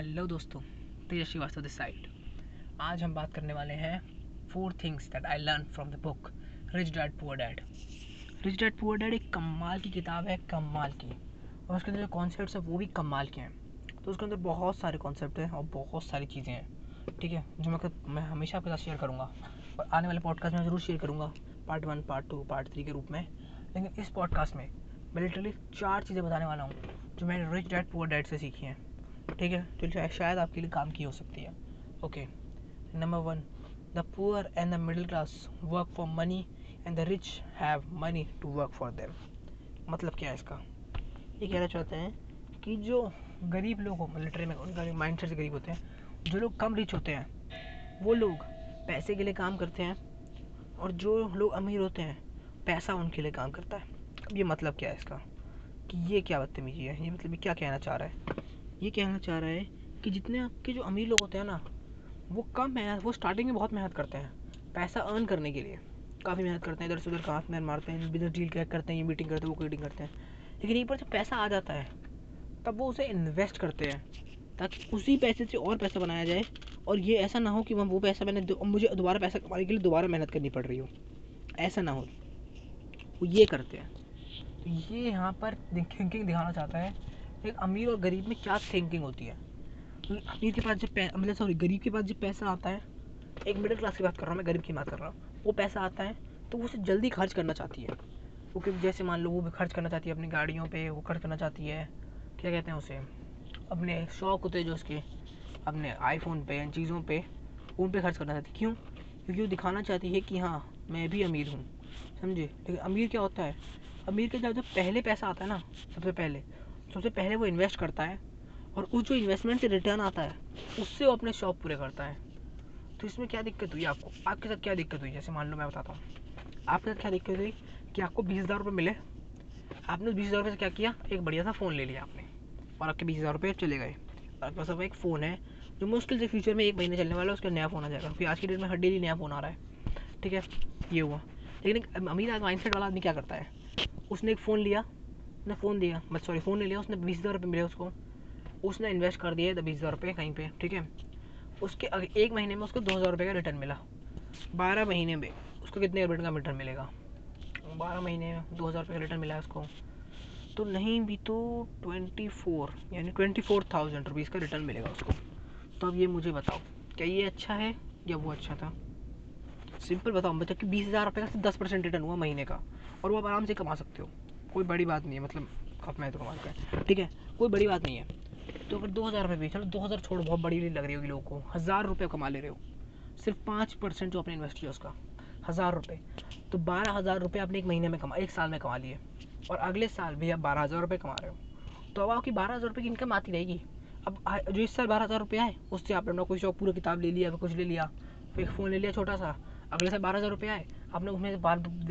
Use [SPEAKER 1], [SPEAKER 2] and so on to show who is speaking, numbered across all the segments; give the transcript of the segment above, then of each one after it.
[SPEAKER 1] Hello दोस्तों तेज Srivastava this side आज हम बात करने वाले हैं four things that I learn from the book rich dad poor dad rich dad poor dad एक कमाल की किताब है, कमाल की। और उसके अंदर जो कॉन्सेप्ट है, वो भी कमाल के हैं। तो उसके अंदर बहुत सारे कॉन्सेप्ट हैं और बहुत सारी चीज़ें हैं। ठीक है, जो मैं मैं हमेशा आपके साथ शेयर करूँगा। और आने वाले पॉडकास्ट में ज़रूर शेयर करूँगा part one part two part three के रूप में। लेकिन इस पॉडकास्ट में मैं लिटरली चार चीज़ें बताने वाला हूँ, जो मैंने रिच डैड पुअर डैड से सीखी हैं। ठीक है? तो शायद आपके लिए काम की हो सकती है। Okay number one the poor and the middle class work for money and the rich have money to work for them मतलब क्या है इसका? ये कहना चाहते हैं कि जो गरीब लोग हो लिटरे में, उनका माइंड सेट गरीब होते हैं, जो लोग कम रिच होते हैं, वो लोग पैसे के लिए काम करते हैं और जो लोग अमीर होते हैं, पैसा उनके लिए काम करता है। अब ये मतलब क्या है इसका? कि ये क्या बदतमीजी है? ये मतलब ये क्या कहना चाह रहा है? ये कहना चाह रहा है कि जितने आपके जो अमीर लोग होते हैं ना, वो कम मेहनत, वो स्टार्टिंग में बहुत मेहनत करते हैं, पैसा अर्न करने के लिए। काफ़ी मेहनत करते हैं, इधर से उधर काफ में मारते हैं बिज़नेस डील क्या करते हैं, ये मीटिंग करते हैं, वो मीटिंग करते हैं। लेकिन एक बार जब पैसा आ जाता है, तब वो उसे इन्वेस्ट करते हैं, ताकि उसी पैसे से और पैसा बनाया जाए, और ये ऐसा ना हो कि वो पैसा मैंने मुझे दोबारा पैसा कमाने के लिए दोबारा मेहनत करनी पड़ रही हो। ऐसा ना हो। वो ये करते हैं। तो ये यहाँ पर थिंकिंग दिखाना चाहता है एक अमीर और गरीब में क्या थिंकिंग होती है? अमीर के पास जब मतलब सॉरी गरीब के पास जब पैसा आता है, एक मिडिल क्लास की बात कर रहा हूँ, मैं गरीब की बात कर रहा हूँ, वो पैसा आता है तो वो उसे जल्दी खर्च करना चाहती है। वो कि जैसे मान लो, वो भी खर्च करना चाहती है अपनी गाड़ियों पे, वो खर्च करना चाहती है, क्या कहते हैं उसे, अपने शौक होते हैं जो उसके, अपने आईफोन पे, इन चीज़ों पे, उन पे खर्च करना चाहती क्यों? क्योंकि वो दिखाना चाहती है कि हाँ मैं भी अमीर हूँ, समझे? लेकिन अमीर क्या होता है? अमीर के जब जब पहले पैसा आता है ना, सबसे पहले सबसे पहले वो इन्वेस्ट करता है और उस जो इन्वेस्टमेंट से रिटर्न आता है, उससे वो अपने शौक पूरे करता है। तो इसमें क्या दिक्कत हुई आपको? आपके साथ क्या दिक्कत हुई? जैसे मान लो मैं बताता हूँ। आपके साथ क्या दिक्कत हुई कि आपको बीस हज़ार रुपये मिले। आपने बीस हज़ार रुपये से क्या किया? एक बढ़िया सा फ़ोन ले लिया आपने और आपके बीस हज़ार रुपये चले गए। और आपके पास एक फ़ोन है जो मुश्किल से फ्यूचर में एक महीने चलने वाला है, उसका नया फ़ोन आ जाएगा। क्योंकि आज की डेट में हर डेली नया फ़ोन आ रहा है। ठीक है? ये हुआ। लेकिन एक अमीर माइंड वाला आदमी क्या करता है? उसने एक फ़ोन लिया उसने फ़ोन दिया। बस सॉरी फ़ोन ले लिया, उसने बीस हज़ार रुपये मिले उसको। उसने इन्वेस्ट कर दिए बीस हज़ार रुपये कहीं पे, ठीक है? उसके एक महीने में उसको दो हज़ार रुपये का रिटर्न मिला। बारह महीने में उसको कितने रुपये का रिटर्न मिलेगा? बारह महीने में दो हज़ार रुपये का रिटर्न मिला उसको। तो नहीं भी तो ट्वेंटी फोर यानी ट्वेंटी फोर थाउज़ेंड रुपीज़ का रिटर्न मिलेगा उसको। तो अब ये मुझे बताओ, क्या ये अच्छा है? या वो अच्छा था? सिंपल बताओ बच्चा कि बीस हज़ार रुपये का दस परसेंट रिटर्न हुआ महीने का, और वो आप आराम से कमा सकते हो। कोई बड़ी बात नहीं है मतलब कब मैं तो कमाता है। ठीक है, कोई बड़ी बात नहीं है। तो अगर दो हज़ार रुपये भी चलो दो हज़ार छोड़ो, बहुत बड़ी नहीं लग रही होगी लोगों को। हज़ार रुपये कमा ले रहे हो। सिर्फ़ पाँच परसेंट जो आपने इन्वेस्ट किया उसका, हज़ार रुपये। तो बारह हज़ार रुपये आपने एक महीने में कमा, एक साल में कमा लिए। और अगले साल भी आप बारह हज़ार रुपये कमा रहे हो। तो अब आपकी बारह हज़ार रुपये की इनकम आती रहेगी। अब जो इस साल बारह हज़ार रुपये आए, उससे आपने कोई शौक, पूरा किताब ले लिया, कुछ ले लिया फिर एक फ़ोन ले लिया छोटा सा अगले साल बारह हज़ार रुपये आए आपने उसमें से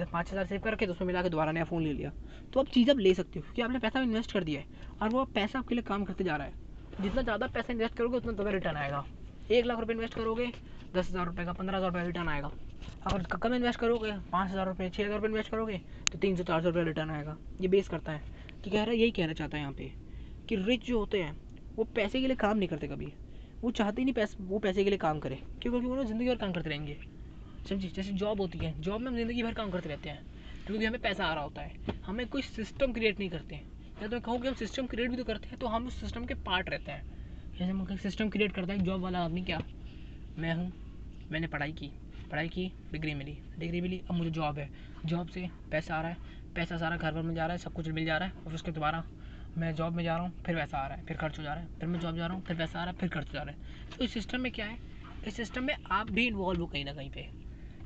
[SPEAKER 1] पाँच हज़ार सेव करके तो उसमें मिला के दोबारा नया फ़ोन ले लिया। तो आप चीज़ अब ले सकते हो, क्योंकि आपने पैसा इन्वेस्ट कर दिया है और वो पैसा आपके लिए काम करते जा रहा है। जितना ज़्यादा पैसा इन्वेस्ट करोगे, उतना ज़्यादा रिटर्न आएगा। एक लाख रुपये इन्वेस्ट करोगे, दस हज़ार रुपये का, पंद्रह हज़ार रुपये रिटर्न आएगा। अगर कम इन्वेस्ट करोगे, पाँच हज़ार रुपये छः हज़ार रुपये इन्वेस्ट करोगे तो तीन सौ, चार सौ रुपये रिटर्न आएगा। ये बेस करता है। तो कह रहा है, यही कहना चाहता है यहाँ पे कि रिच जो होते हैं, वो पैसे के लिए काम नहीं करते कभी। वो चाहते ही नहीं पैसे वो पैसे के लिए काम करें, क्योंकि वो ज़िंदगी और काम करते रहेंगे। समझिए जैसे जॉब होती है जॉब में हम ज़िंदगी भर काम करते रहते हैं, क्योंकि हमें पैसा आ रहा होता है, हमें कोई सिस्टम क्रिएट नहीं करते। हैं या तो मैं कहूँ कि हम सिस्टम क्रिएट भी तो करते हैं तो हम उस सिस्टम के पार्ट रहते हैं। जैसे मैं सिस्टम क्रिएट करता है जॉब वाला आदमी क्या? मैं हूँ, मैंने पढ़ाई की पढ़ाई की डिग्री मिली। डिग्री मिली, अब मुझे जॉब है। जॉब से पैसा आ रहा है, पैसा सारा घर पर में जा रहा है, सब कुछ मिल जा रहा है, और उसके दोबारा मैं जॉब में जा रहा हूँ, फिर पैसा आ रहा है, फिर खर्च हो जा रहा है, फिर मैं जॉब जा रहा हूँ, फिर पैसा आ रहा है, फिर खर्च हो जा रहा है। तो इस सिस्टम में क्या है? इस सिस्टम में आप भी इन्वॉल्व हो कहीं ना कहीं पे।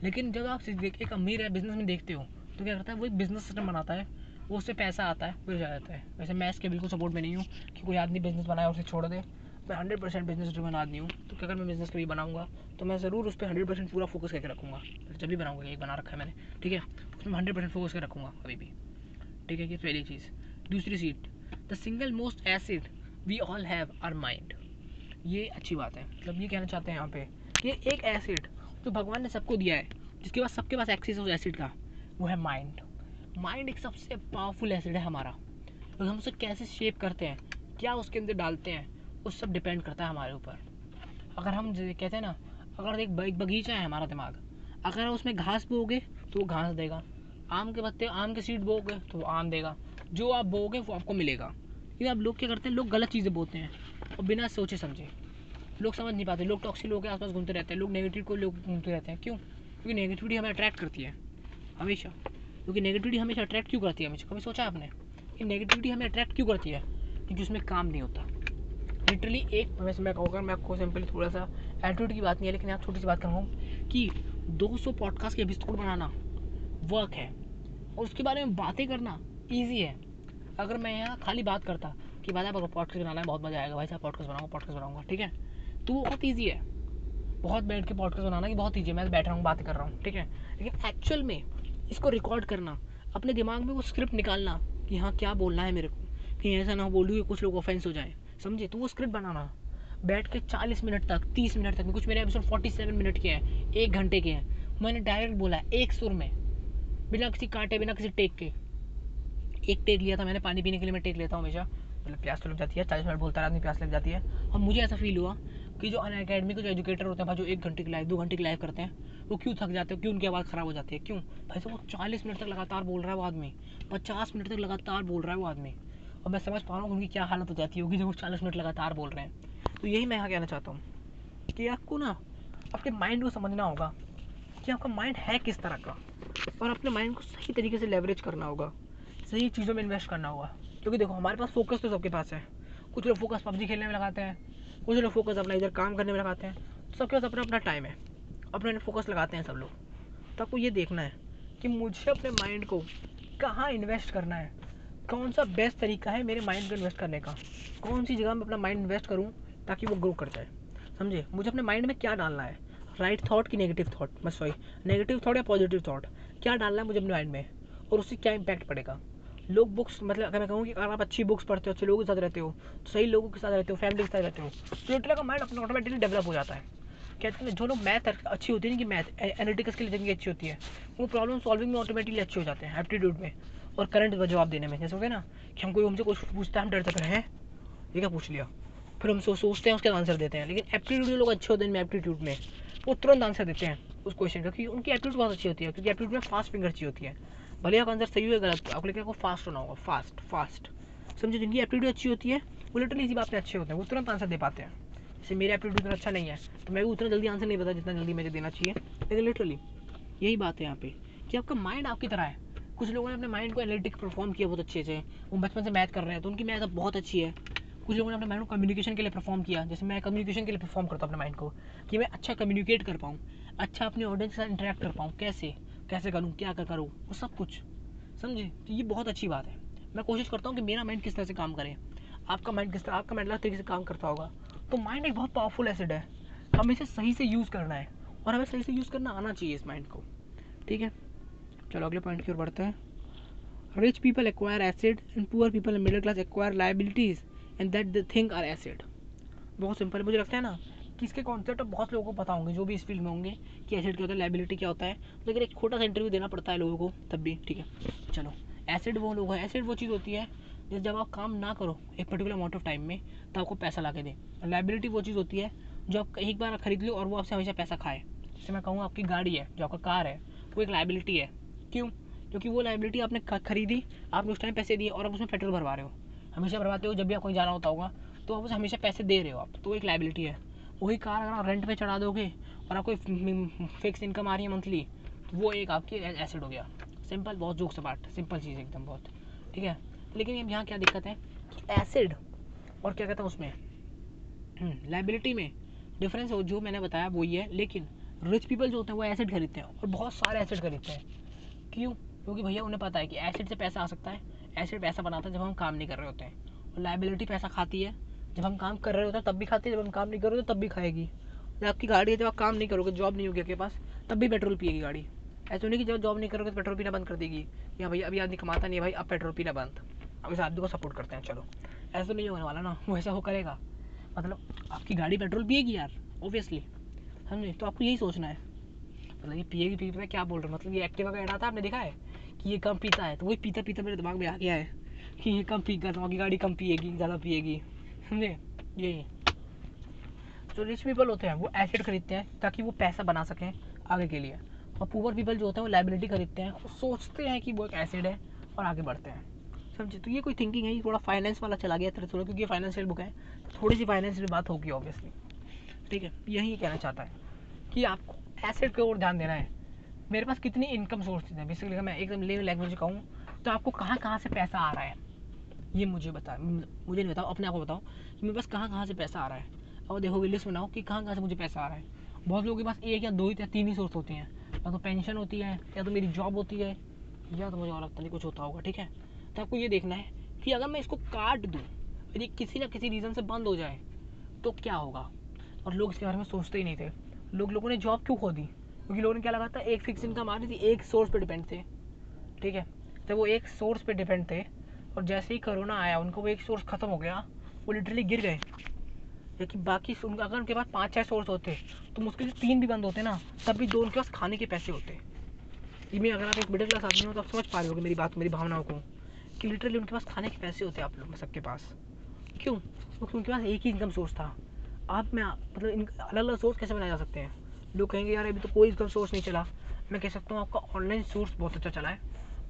[SPEAKER 1] लेकिन जब आप एक अमीर है बिज़नेस में देखते हो तो क्या करता है, वो एक बिज़नेस सिस्टम बनाता है, वो उससे पैसा आता है फिर जा जाता है। वैसे मैं इसके बिल्कुल सपोर्ट में नहीं हूँ कि कोई आदमी बिज़नेस बनाए और उसे छोड़ दे। मैं हंड्रेड परसेंट बिज़नेस ड्रिवन आदमी हूँ तो अगर मैं बिज़नेस कभी बनाऊँगा तो मैं ज़रूर उस पर हंड्रेड परसेंट पूरा फोकस करके रखूँगा। जब भी बनाऊँगा एक बना रखा है मैंने, ठीक है? उसमें हंड्रेड परसेंट फोकस कर रखूँगा अभी भी, ठीक है? कि पहली चीज़। दूसरी seat the single most asset we all have our mind ये अच्छी बात है। मतलब ये कहना चाहते हैं यहाँ पे कि एक एसिड जो भगवान ने सबको दिया है, जिसके पास सबके पास एक्सेस हो एसिड का, वो है माइंड माइंड एक सबसे पावरफुल एसिड है हमारा। तो हम उसे कैसे शेप करते हैं, क्या उसके अंदर डालते हैं वो सब डिपेंड करता है हमारे ऊपर। अगर हम कहते हैं ना, अगर एक बगीचा है हमारा दिमाग, अगर उसमें घास बोगे तो वो घास देगा। आम के पत्ते, आम के सीड बोगे तो वो आम देगा। जो आप बोगे वो आपको मिलेगा। लेकिन अब लोग क्या करते हैं, लोग गलत चीज़ें बोते हैं, और बिना सोचे समझे। लोग समझ नहीं पाते, लोग टॉक्सिक लोग के आसपास घूमते रहते हैं, लोग नेगेटिव को लोग घूमते रहते हैं। क्यों? क्योंकि नेगेटिविटी हमें अट्रैक्ट करती है, हमेशा। क्योंकि नेगेटिविटी हमेशा अट्रैक्ट क्यों करती है हमेशा? कभी सोचा आपने? कि नेगेटिविटी हमें अट्रैक्ट क्यों करती है? क्योंकि उसमें काम नहीं होता। लिटरली एक वैसे मैं कहूँगा, मैं आपको सिंपली थोड़ा सा एटीट्यूड की बात नहीं है, लेकिन आप छोटी सी बात करूँ कि 200 पॉडकास्ट के एपिसोड बनाना वर्क है। और उसके बारे में बातें करना ईजी है। अगर मैं यहाँ खाली बात करता कि भाई साहब, अगर पॉडकास्ट बनाना है, बहुत मज़ा आएगा। भाई साहब पॉडकास्ट बनाऊँगा पॉडकास्ट बनाऊँगा, ठीक है? तो वो बहुत ईजी है। बहुत बैठ के पॉडकास्ट बनाना कि बहुत ईजी है। मैं बैठ रहा हूँ, बात कर रहा हूँ, ठीक है? लेकिन एक्चुअल में इसको रिकॉर्ड करना, अपने दिमाग में वो स्क्रिप्ट निकालना कि हाँ क्या बोलना है मेरे को? कहीं ऐसा ना बोलूँ कि कुछ लोग ऑफेंस हो जाए। समझे? तो वो स्क्रिप्ट बनाना। बैठ के चालीस मिनट तक, तीस मिनट तक, कुछ मेरे एपिसोड फोर्टी सेवन मिनट के हैं, एक घंटे के हैं। मैंने डायरेक्ट बोला है एक सुर में, बिना किसी कांटे, बिना किसी टेक के। एक टेक लिया था मैंने, पानी पीने के लिए मैं टेक लेता हूँ हमेशा। मतलब प्यास तो लग जाती है, चालीस मिनट बोलता आदमी प्यास लग जाती है। और मुझे ऐसा फील हुआ कि जो अन अकेडमी के जो एजुकेटर होते हैं, भाई जो एक घंटे की लाइव दो घंटे की लाइव करते हैं, वो क्यों थक जाते हैं? क्यों उनकी आवाज़ ख़राब हो जाती है? क्यों? भाई साहब, वो चालीस मिनट तक लगातार बोल रहा है वो आदमी। पचास मिनट तक लगातार बोल रहा है वो आदमी। और मैं समझ पा रहा हूँ उनकी क्या हालत हो जाती होगी जब वो चालीस मिनट लगातार बोल रहे हैं। तो यही मैं यहाँ कहना चाहता हूँ कि आपको ना आपके माइंड को समझना होगा कि आपका माइंड है किस तरह का। और अपने माइंड को सही तरीके से लेवरेज करना होगा। सही चीज़ों में इन्वेस्ट करना होगा। क्योंकि देखो, हमारे पास फोकस तो सबके पास है। कुछ लोग फोकस पबजी खेलने में लगाते हैं। कुछ लोग फोकस अपना इधर काम करने में लगाते हैं। तो सबके पास अपना अपना टाइम है। अपने अपने फोकस लगाते हैं सब लोग। तो आपको ये देखना है कि मुझे अपने माइंड को कहाँ इन्वेस्ट करना है। कौन सा बेस्ट तरीका है मेरे माइंड को इन्वेस्ट करने का? कौन सी जगह में अपना माइंड इन्वेस्ट करूँ ताकि वो ग्रो कर जाए? समझे? मुझे अपने माइंड में क्या डालना है? राइट थाट की नेगेटिव थाट मैं सॉरी नेगेटिव थाट या पॉजिटिव थाट क्या डालना है मुझे अपने माइंड में? और उससे क्या इम्पैक्ट पड़ेगा? लोग बुक्स मतलब अगर मैं कहूँ कि अगर आप अच्छी बुक्स पढ़ते हो, अच्छे लोगों के साथ रहते हो तो सही लोगों के साथ रहते हो फैमिली के साथ रहते हो तो का माइंड अपना ऑटोमेटिकली डेवलप हो जाता है। कहते हैं जो लोग मैथ अच्छी होती है ना कि मैथ एनालिटिक्स के लिए जिनकी अच्छी होती है, वो प्रॉब्लम सॉल्विंग में ऑटोमेटिकली अच्छे हो जाते हैं एप्टीट्यूड में, और करंट जवाब देने में। जैसे हो गया ना कि हम कोई हमसे कुछ पूछता है, हम डरते हैं ये क्या पूछ लिया? फिर हम सोचते हैं, उसके आंसर देते हैं। लेकिन एप्टीट्यूड लोग अच्छे होते हैं एप्टीट्यूड में, वो तुरंत आंसर देते हैं उस क्वेश्चन का, क्योंकि उनकी एप्टीट्यूड बहुत अच्छी होती है, क्योंकि एप्टीट्यूड में फास्ट फिंगर अच्छी होती है। भले आप आंसर सही हो गलत आपको लेकिन आपको फास्ट होना होगा फास्ट फास्ट समझो, जिनकी एप्टीट्यूड अच्छी होती है, वो लिटरली इसी बात में अच्छे होते हैं, वो तुरंत आंसर दे पाते हैं. जैसे मेरा एप्टीट्यूड उतना अच्छा नहीं है तो मैं भी उतना जल्दी आंसर नहीं पता जितना जल्दी मुझे देना चाहिए. लेकिन लिटरली यही बात है यहाँ पे कि आपका माइंड आपकी तरह है. कुछ लोगों ने अपने माइंड को एनालिटिक परफॉर्म किया बहुत अच्छे से. वो बचपन से मैथ कर रहे हैं तो उनकी मैथ अब बहुत अच्छी है. कुछ लोगों ने अपने माइंड को कम्युनिकेशन के लिए परफॉर्म किया. जैसे मैं कम्युनिकेशन के लिए परफॉर्म करता हूँ अपने माइंड को, कि मैं अच्छा कम्युनिकेट कर पाऊँ अच्छा अपने ऑडियंस के साथ इंटरेक्ट कर पाऊँ. कैसे? कैसे करूँ, क्या कर करूँ, वो सब कुछ। समझे? तो ये बहुत अच्छी बात है। मैं कोशिश करता हूँ कि मेरा माइंड किस तरह से काम करे। आपका माइंड किस तरह, आपका माइंड अलग तरीके से काम करता होगा। तो माइंड एक बहुत पावरफुल एसिड है। हमें इसे सही से यूज़ करना है और हमें सही से यूज़ करना आना चाहिए इस माइंड को। ठीक है? चलो अगले पॉइंट की ओर बढ़ते हैं। Rich people acquire asset and poor people middle class acquire liabilities and that the think are asset बहुत सिंपल मुझे लगता है ना कि इसके कॉन्सेप्ट बहुत लोगों को पता होंगे, जो भी इस फ़ील्ड में होंगे, कि एसिड क्या होता है लाइबिलिटी क्या होता है। लेकिन एक छोटा सा इंटरव्यू देना पड़ता है लोगों को तब भी, ठीक है? चलो एसिड वो लोग हैं एसिड वो चीज़ होती है जैसे जब आप काम ना करो एक पर्टिकुलर अमाउंट ऑफ़ टाइम में तो आपको पैसा ला के दें। लाइबिलिटी वो चीज़ होती है, जो आप एक बार खरीद लो और वो आपसे हमेशा पैसा खाए। जैसे मैं कहूँ, आपकी गाड़ी है, जो आपका कार है, वो एक लाइबिलिटी है। क्यों? क्योंकि वो लाइबिलिटी आपने खरीदी, आपने उस टाइम पैसे दिए और आप उसमें पेट्रोल भरवा रहे हो। हमेशा भरवाते हो, जब भी आपको जाना होता होगा तो आप उसे हमेशा पैसे दे रहे हो आप तो एक लाइबिलिटी है। वही कार अगर आप रेंट पे चढ़ा दोगे और आपको फिक्स इनकम आ रही है मंथली तो वो एक आपकी एसिड हो गया। सिंपल बहुत जोक सपाट सिंपल चीज़ एकदम बहुत ठीक है? लेकिन अब यहाँ क्या दिक्कत है कि एसिड और क्या कहता है उसमें? लाइबिलिटी हम्म, में डिफरेंस हो जो मैंने बताया वही है लेकिन रिच पीपल जो होते हैं वो एसिड खरीदते हैं और बहुत सारे एसिड खरीदते हैं। क्यों? क्योंकि भैया उन्हें पता है कि एसिड से पैसा आ सकता है। एसिड पैसा बनाता है जब हम काम नहीं कर रहे होते हैं। और लाइबिलिटी पैसा खाती है जब हम काम कर रहे होते हैं, तब भी खाती है, जब हम काम नहीं करोगे तब भी खाएगी। जब आपकी गाड़ी है, जब आप काम नहीं करोगे जॉब नहीं होगी आपके पास, तब भी पेट्रोल पिएगी गाड़ी। ऐसा नहीं कि जब जॉब नहीं करोगे तो पेट्रोल पीना बंद कर देगी। या भाई, अभी आदमी कमाता नहीं भाई, अब पेट्रोल पीना बंद। अब इस आदमी को सपोर्ट करते हैं, चलो। ऐसा नहीं होने वाला ना, वो ऐसा हो करेगा। मतलब आपकी गाड़ी पेट्रोल पिएगी यार ओबियसली समझे? तो आपको यही सोचना है। मतलब ये पिएगी पी मैं क्या बोल रहा हूँ? मतलब ये एक्टिवा का एड था आपने देखा है? कि ये कम पीता है। तो वही पीता पीता मेरे दिमाग में आ गया है कि ये कम पीगा तो आपकी गाड़ी कम पिएगी, ज़्यादा पिएगी। समझे यही जो रिच पीपल होते हैं, वो एसिड खरीदते हैं ताकि वो पैसा बना सकें आगे के लिए। और पुअर पीपल जो होते हैं, वो लाइबिलिटी खरीदते हैं। वो सोचते हैं कि वो एक एसिड है और आगे बढ़ते हैं। समझे? तो ये कोई थिंकिंग है? ये थोड़ा फाइनेंस वाला चला गया थोड़ा क्योंकि फाइनेंशियल बुक है। थोड़ी सी फाइनेंस की बात होगी ऑब्वियसली ठीक है? यही कहना चाहता है कि आपको एसेट की ओर ध्यान देना है। मेरे पास कितनी इनकम सोर्सेज हैं? बेसिकली मैं एकदम ले लैंग्वेज कहूँ तो आपको कहाँ कहाँ से पैसा आ रहा है? ये मुझे बता, मुझे नहीं बताओ, अपने आप को बताओ कि मेरे पास कहाँ कहाँ से पैसा आ रहा है। और देखोगे लिस्ट बनाओ कि कहाँ कहाँ से मुझे पैसा आ रहा है। बहुत लोगों के पास एक या दो ही या तीन ही सोर्स होती हैं। या तो पेंशन होती है, या तो मेरी जॉब होती है, या तो मुझे और लगता नहीं कुछ होता होगा, ठीक है? तो आपको ये देखना है कि अगर मैं इसको काट दूँ यदि किसी ना किसी रीज़न से बंद हो जाए तो क्या होगा? और लोग इसके बारे में सोचते ही नहीं थे। लोग लोगों ने जॉब क्यों खो दी? क्योंकि लोगों ने क्या लगा था? एक फिक्स इनकम आ रही थी, एक सोर्स पर डिपेंड थे। ठीक है? तो वो एक सोर्स पर डिपेंड थे। और जैसे ही कोरोना आया, उनको वो एक सोर्स ख़त्म हो गया, वो लिटरली गिर गए। लेकिन बाकी अगर उनके पास पाँच छः सोर्स होते तो मुश्किल से तीन भी बंद होते ना, तब भी दो उनके पास खाने के पैसे होते। इनमें अगर आप एक मिडिल क्लास आदमी हो तो आप समझ पा रहे हो मेरी बात, मेरी भावनाओं को, कि लिटरली उनके पास खाने के पैसे होते आप लोग सबके पास। क्यों? क्योंकि उनके पास एक ही इनकम सोर्स था। आप मैं मतलब इन अलग अलग सोर्स कैसे बनाए जा सकते हैं? लोग कहेंगे, यार, अभी तो कोई इनकम सोर्स नहीं चला। मैं कह सकता हूँ, आपका ऑनलाइन सोर्स बहुत अच्छा चला है।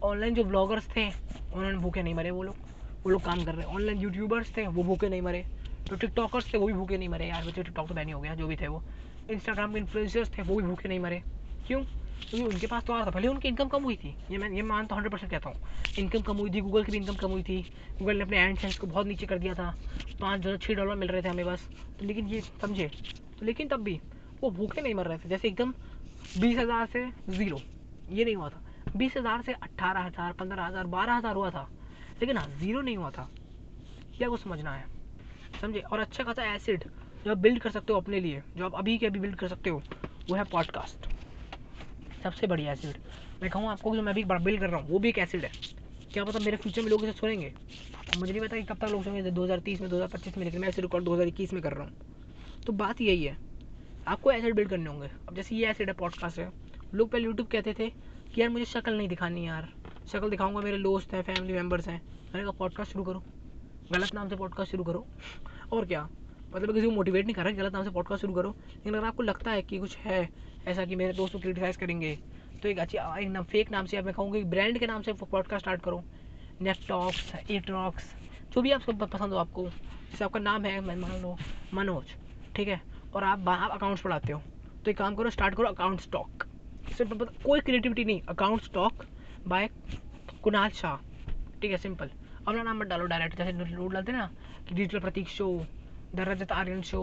[SPEAKER 1] ऑनलाइन जो ब्लॉगर्स थे, उन्होंने भूखे नहीं मरे, वो लोग वो लोग काम कर रहे हैं। ऑनलाइन यूट्यूबर्स थे, वो भूखे नहीं मरे। जो टिकटॉकर्स थे, वो भी भूखे नहीं मरे। यार, बच्चे टिकटॉक तो बैन ही हो गया, जो भी थे वो। इंस्टाग्राम के इन्फ्लुएंसर्स थे, वो भी भूखे नहीं मरे। क्यों? क्योंकि उनके पास तो आ रहा था। भले उनकी इनकम कम हुई थी। ये मैं, ये मानता हूँ हंड्रेड परसेंट कहता हूँ। इनकम कम हुई थी गूगल की भी इनकम कम हुई थी। गूगल ने अपने एंड सेंस को बहुत नीचे कर दिया था। पाँच डॉलर छः डॉलर मिल रहे थे हमें बस। तो लेकिन ये, समझे? तो लेकिन तब भी वो भूखे नहीं मर रहे थे। जैसे एकदम बीस हज़ार से ज़ीरो ये नहीं हुआ था। बीस हज़ार से अट्ठारह हज़ार, पंद्रह हज़ार, बारह हज़ार हुआ था। लेकिन हाँ ज़ीरो नहीं हुआ था। क्या को समझना है? समझे? और अच्छा खासा एसिड जो आप बिल्ड कर सकते हो अपने लिए, जो आप अभी के अभी बिल्ड कर सकते हो, वो है पॉडकास्ट सबसे बढ़िया एसिड मैं कहूँ आपको जो मैं अभी बिल्ड कर रहा हूँ, वो भी एक एसिड है। क्या पता मेरे फ्यूचर में लोग इसे सुनेंगे? मुझे नहीं पता कि कब तक लोग सुनेंगे। दो हज़ार तीस में, दो हज़ार पच्चीस में, लेकिन मैं ऐसे रिकॉर्ड दो हज़ार इक्कीस में कर रहा हूँ। तो बात यही है। आपको एसिड बिल्ड करने होंगे। अब जैसे ये एसिड है पॉडकास्ट है। लोग पहले यूट्यूब कहते थे कि यार मुझे शक्ल नहीं दिखानी यार। शक्ल दिखाऊँगा, मेरे दोस्त हैं फैमिली मेंबर्स हैं। मैंने कहा पॉडकास्ट शुरू करो। गलत नाम से पॉडकास्ट शुरू करो। और क्या? मतलब किसी को मोटिवेट नहीं कर रहा गलत नाम से पॉडकास्ट शुरू करो। लेकिन अगर आपको लगता है कि कुछ है, ऐसा कि मेरे दोस्तों क्रिटिसाइज़ करेंगे तो एक अच्छी एक नाम फेक नाम से मैं कहूँगी ब्रांड के नाम से पॉडकास्ट स्टार्ट करो। नेपटॉक्स एटॉक्स जो भी आपको पसंद हो आपको। जैसे आपका नाम है मान लो, मनोज, ठीक है? और आप आप अकाउंट्स पढ़ाते हो। तो एक काम करो स्टार्ट करो अकाउंट स्टॉक सिंपल कोई क्रिएटिविटी नहीं account stock by Kunal Shah. ठीक है सिंपल अपना नाम मत डालो डायरेक्ट जैसे लोड डालते ना, कि digital Prateek show the Rajat Aryan show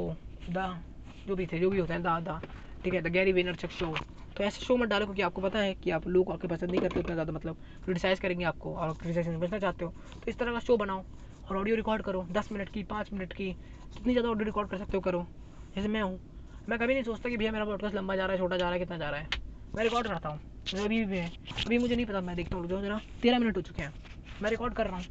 [SPEAKER 1] the, जो भी थे, जो भी होते हैं दादा ठीक है, द गैरी वेनरचक शो तो ऐसे शो मत डालो, क्योंकि आपको पता है कि आप लोग आपके पसंद नहीं करते उतना ज़्यादा मतलब क्रिटिसाइज़ करेंगे आपको, और क्रिटिसाइज बचना चाहते हो। तो इस तरह का शो बनाओ, और ऑडियो रिकॉर्ड करो, दस मिनट की, पाँच मिनट की, कितनी ज़्यादा ऑडियो रिकॉर्ड कर सकते हो करो। जैसे मैं हूँ, मैं कभी नहीं सोचता कि भैया मेरा पॉडकास्ट लंबा जा रहा है, छोटा जा रहा है, कितना जा रहा है। मैं रिकॉर्ड करता हूँ। अभी भी अभी मुझे नहीं पता, मैं देखता हूँ जो जरा। तेरह मिनट हो चुके हैं। मैं रिकॉर्ड कर रहा हूँ,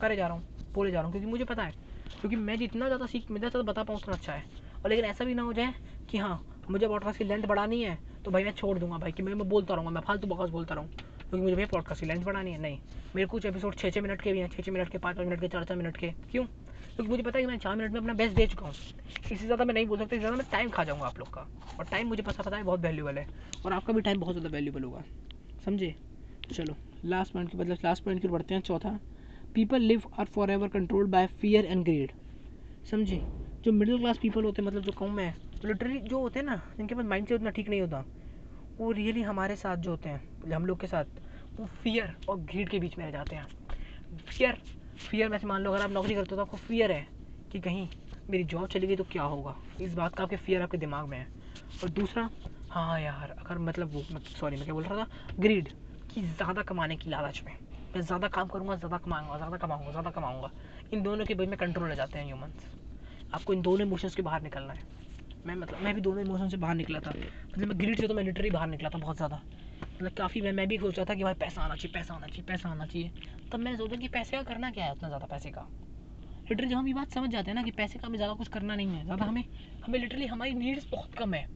[SPEAKER 1] करे जा रहा हूँ, बोले जा रहा हूँ, क्योंकि मुझे पता है। क्योंकि मैं जितना ज़्यादा सीख मैं ज़्यादा बता पाऊँ उतना अच्छा है। और लेकिन ऐसा भी ना हो जाए कि हाँ मुझे पॉडकास्ट की लेंथ बढ़ानी है तो भाई मैं छोड़ दूँगा भाई, कि मैं मैं बोलता रहूँगा, मैं फालतू बकवास बोलता रहूँ। क्योंकि मुझे भाई पॉडकास्ट की लेंथ बढ़ानी है। नहीं, मेरे कुछ एपिसोड छः छः मिनट के भी हैं छः छः मिनट के पाँच पाँच मिनट के चार चार मिनट के। क्यों? क्योंकि मुझे पता है कि मैं चार मिनट में अपना बेस्ट दे चुका हूँ। इससे ज़्यादा मैं नहीं बोल सकता ज़्यादा मैं टाइम खा जाऊँगा आप लोग का। और टाइम मुझे पता पता है, बहुत वैल्यूबल है। और आपका भी टाइम बहुत ज़्यादा वैल्यूबल होगा। समझे? चलो लास्ट पॉइंट की मतलब लास्ट पॉइंट की बढ़ते हैं। चौथा people live are forever controlled by fear and greed समझे? जो मिडिल क्लास पीपल होते हैं मतलब जो कम तो लिटरली जो होते हैं ना, जिनके पास माइंड से उतना ठीक नहीं होता। वो रियली हमारे साथ जो होते हैं, हम लोग के साथ, वो फियर और ग्रीड के बीच में रह जाते हैं। फियर फियर में से मान लो अगर आप नौकरी करते हो तो आपको फियर है कि कहीं मेरी जॉब चली गई तो क्या होगा? इस बात का आपके फियर आपके दिमाग में है। और दूसरा हाँ यार, अगर मतलब वो सॉरी मैं क्या बोल रहा था? ग्रीड कि ज़्यादा कमाने की लालच में। मैं ज़्यादा काम करूँगा, ज़्यादा कमाऊँगा ज़्यादा कमाऊँगा ज़्यादा कमाऊँगा। इन दोनों के बीच में कंट्रोल हो जाते हैं ह्यूमंस आपको इन दोनों इमोशंस के बाहर निकलना है। मैं मतलब मैं भी दोनों इमोशन से बाहर निकला था। मतलब मैं ग्रीड से तो मैं लिटरली बाहर निकला था बहुत ज़्यादा। मतलब काफ़ी मैं मैं भी सोच रहा था कि भाई पैसा आना चाहिए पैसा आना चाहिए पैसा आना चाहिए। तब मैंने सोचा कि पैसे का करना क्या है उतना ज़्यादा पैसे का? लिटरली जब हम ये बात समझ जाते हैं ना कि पैसे का हमें ज़्यादा कुछ करना नहीं है ज़्यादा हमें हमें लिटरली हमारी नीड्स बहुत कम है।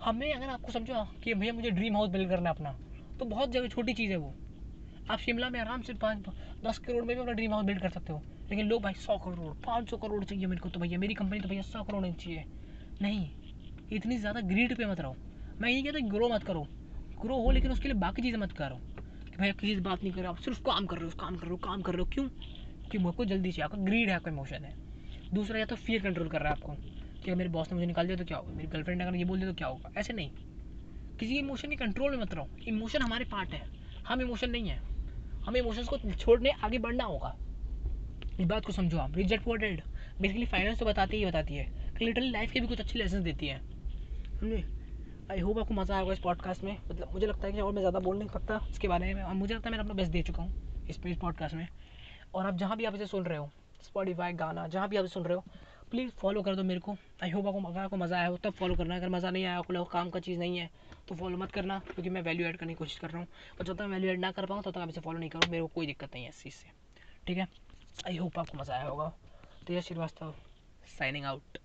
[SPEAKER 1] हमें अगर आपको समझो कि भैया मुझे ड्रीम हाउस बिल्ड करना है अपना तो बहुत जगह छोटी चीज़ है वो। आप शिमला में आराम से पाँच दस करोड़ में भी अपना ड्रीम हाउस बिल्ड कर सकते हो। लेकिन लोग भाई सौ करोड़ पाँच सौ करोड़ चाहिए मेरे को तो भैया मेरी कंपनी तो भैया सौ करोड़ चाहिए। नहीं, इतनी ज़्यादा ग्रीड पे मत रहो। मैं ये कहता ग्रो मत करो। ग्रो हो, लेकिन उसके लिए बाकी चीज़ें मत करो। कि भैया, किसी से बात नहीं कर रहे, आप सिर्फ़ काम कर रहे हो काम कर रहे हो, काम कर रहे हो। क्यों? कि मेरे को जल्दी चाहिए। आपका ग्रीड है, आपका इमोशन है। दूसरा, या तो फियर कंट्रोल कर रहा है आपको। कि मेरे बॉस ने मुझे निकाल दिया तो क्या होगा? मेरी गर्लफ्रेंड अगर ये बोल दिया तो क्या होगा? ऐसे नहीं। किसी इमोशन के कंट्रोल में मत रहो। इमोशन हमारे पार्ट है। हम इमोशन नहीं है। हमें इमोशंस को छोड़ने, आगे बढ़ना होगा। इस बात को समझो आप। रिजेक्ट वर्डेड बेसिकली फाइनेंस तो बताती ही बताती है। लिटरली लाइफ के भी कुछ अच्छे लेसन देती है। समझे? आई होप आपको मज़ा आएगा इस पॉडकास्ट में। मतलब मुझे लगता है कि और मैं ज़्यादा बोल नहीं सकता इसके बारे में। और मुझे लगता है मैंने अपना बेस्ट दे चुका हूँ इस इस पॉडकास्ट में। और आप जहाँ भी आप इसे सुन रहे हो स्पॉटीफाई गाना, जहाँ भी आप सुन रहे हो प्लीज़ फॉलो कर दो मेरे को। आई होप आपको अगर आपको मज़ा आया हो, तब फॉलो करना। अगर मज़ा नहीं आया, आपको काम का चीज़ नहीं है तो फॉलो मत करना, क्योंकि मैं वैल्यू ऐड करने की कोशिश कर रहा हूँ। और जब तक मैं वैल्यू ऐड ना कर पाऊँ, तब तक आप इसे फॉलो नहीं करूँ। मेरे को कोई दिक्कत नहीं है इस चीज़ से। ठीक है? आई होप आपको मज़ा आया होगा। तेज श्रीवास्तव साइनिंग आउट